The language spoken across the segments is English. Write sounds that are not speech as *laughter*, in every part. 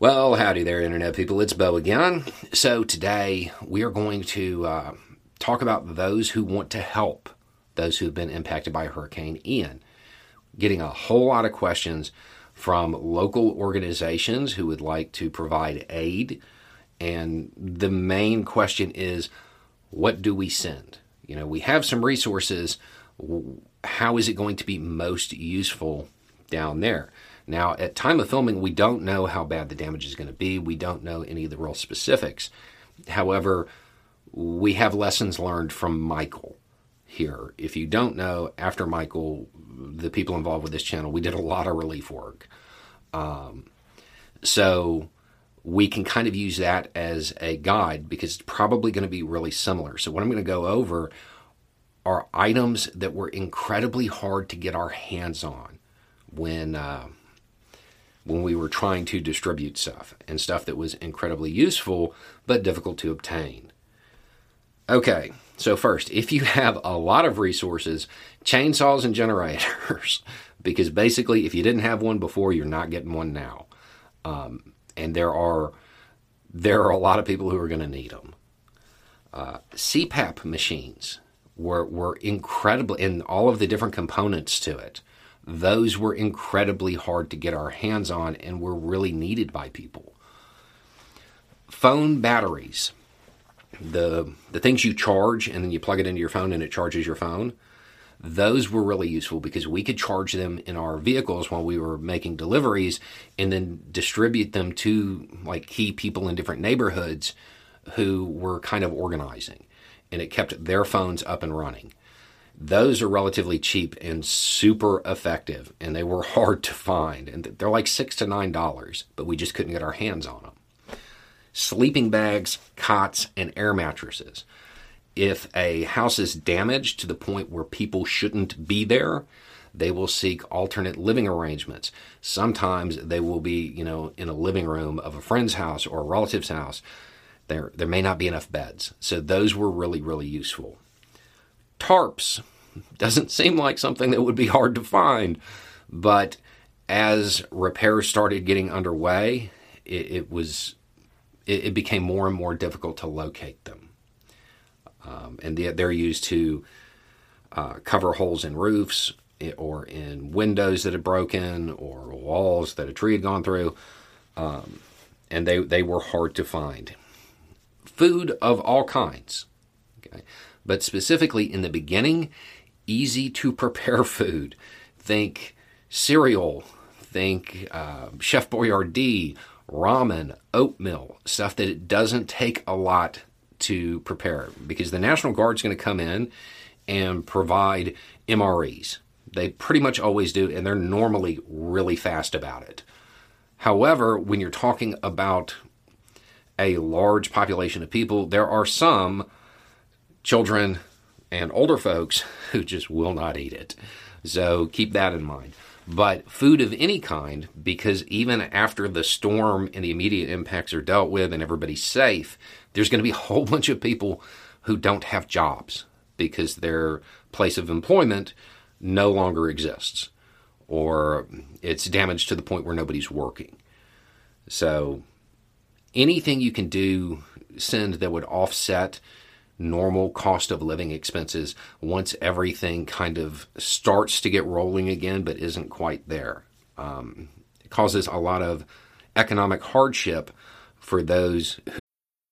Well, howdy there, Internet people. It's Beau again. So, today we are going to uh, talk about those who want to help those who have been impacted by Hurricane Ian. Getting a whole lot of questions from local organizations who would like to provide aid. And the main question is what do we send? You know, we have some resources. How is it going to be most useful down there? Now, at time of filming, we don't know how bad the damage is going to be. We don't know any of the real specifics. However, we have lessons learned from Michael here. If you don't know, after Michael, the people involved with this channel, we did a lot of relief work. Um, so we can kind of use that as a guide because it's probably going to be really similar. So, what I'm going to go over are items that were incredibly hard to get our hands on when. Uh, when we were trying to distribute stuff and stuff that was incredibly useful but difficult to obtain. Okay, so first, if you have a lot of resources, chainsaws and generators, *laughs* because basically, if you didn't have one before, you're not getting one now. Um, and there are there are a lot of people who are going to need them. Uh, CPAP machines were were incredible in all of the different components to it those were incredibly hard to get our hands on and were really needed by people. Phone batteries, the the things you charge and then you plug it into your phone and it charges your phone. Those were really useful because we could charge them in our vehicles while we were making deliveries and then distribute them to like key people in different neighborhoods who were kind of organizing and it kept their phones up and running. Those are relatively cheap and super effective, and they were *laughs* hard to find. And they're like six to nine dollars, but we just couldn't get our hands on them. Sleeping bags, cots, and air mattresses. If a house is damaged to the point where people shouldn't be there, they will seek alternate living arrangements. Sometimes they will be, you know, in a living room of a friend's house or a relative's house. There, there may not be enough beds. So those were really, really useful tarps. Doesn't seem like something that would be hard to find, but as repairs started getting underway, it, it was it, it, became more and more difficult to locate them, um, and they, they're used to uh, cover holes in roofs or in windows that had broken or walls that a tree had gone through, um, and they they were hard to find. Food of all kinds. Okay but specifically in the beginning, easy to prepare *laughs* food. Think cereal, think uh, Chef Boyardee, ramen, oatmeal, stuff that it doesn't take a lot to prepare because the National Guard's going to come in and provide MREs. They pretty much always do, and they're normally really fast about it. However, when you're talking about a large population of people, there are some children and older folks *laughs* who just will not eat it. So keep that in mind. But food of any kind, because even after the storm and the immediate impacts are dealt with and everybody's safe, there's going to be a whole *laughs* bunch of people who don't have jobs because their place of employment no longer exists or it's damaged to the point where nobody's working. So anything you can do, send that would offset normal cost of living expenses once everything kind of starts to get rolling again but isn't quite there. Um, it causes a lot of economic hardship for those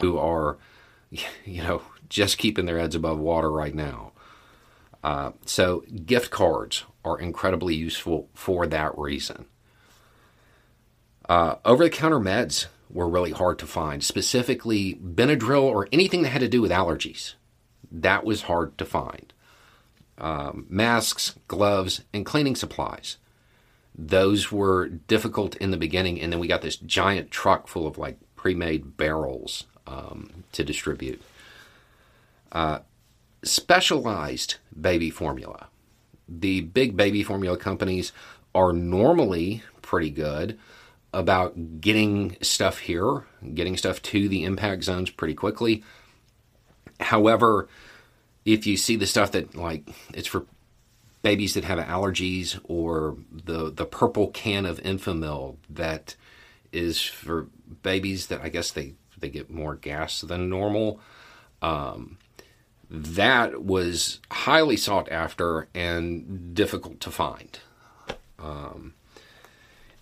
who are, *laughs* you know, just keeping their heads above water right now. Uh, so, gift cards are incredibly useful for that reason. Uh, Over the counter meds were really hard to find, specifically Benadryl or anything that had to do with allergies. That was hard to find. Um, masks, gloves, and cleaning supplies. those were difficult in the beginning, and then we got this giant truck full of like pre-made barrels um, to distribute. Uh, specialized baby formula. The big baby formula companies are normally pretty good about getting stuff here, getting stuff to the impact zones pretty quickly. However, if you see the stuff that like it's for babies that have allergies or the the purple can of Enfamil that is for babies that I guess they they get more gas than normal. Um, that was highly sought after and difficult to find. Um,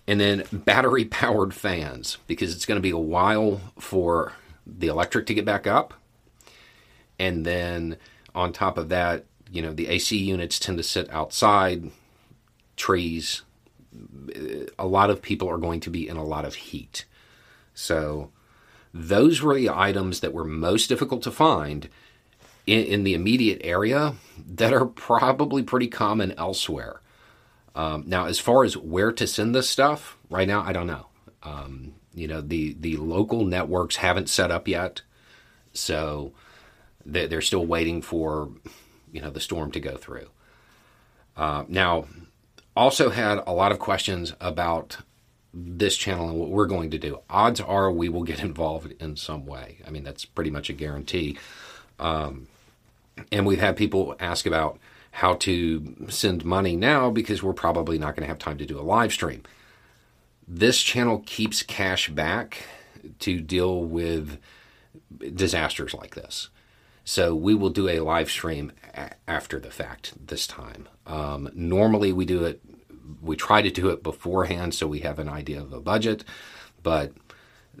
and then battery powered fans because it's going to be a while for the electric to get back up. And then on top of that, you know, the AC units tend to sit outside, trees. A lot of people are going to be in a lot of heat. So those were the items that were most difficult to find in, in the immediate area that are probably pretty common elsewhere. Um, now, as far as where to send this stuff, right now, I don't know. Um, you know, the, the local networks haven't set up yet. So they're still waiting for you know the storm to go through. Uh, now, also had a lot of questions about this channel and what we're going to do. Odds are we will get *laughs* involved in some way. I mean, that's pretty much a guarantee. Um, and we've had people ask about how to send money now because we're probably not going to have time to do a live stream. This channel keeps cash back to deal with disasters like this. So we will do a live stream a- after the fact this time. Um, normally we do it, we try to do it beforehand so we have an idea of a budget, but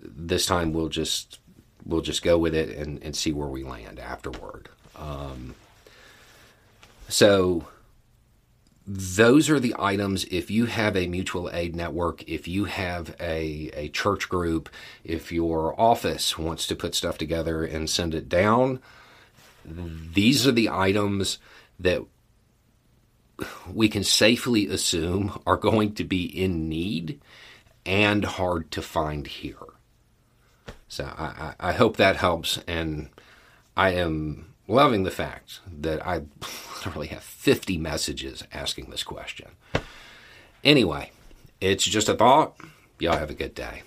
this time we'll just we'll just go with it and, and see where we land afterward. Um, so those are the items if you have a mutual aid network if you have a, a church group if your office wants to put stuff together and send it down these are the items that we can safely assume are going to be in need and hard to find here. So I, I, hope that helps, and I am loving the fact that I literally have 50 messages asking this question. Anyway, it's just a thought. Y'all have a good day.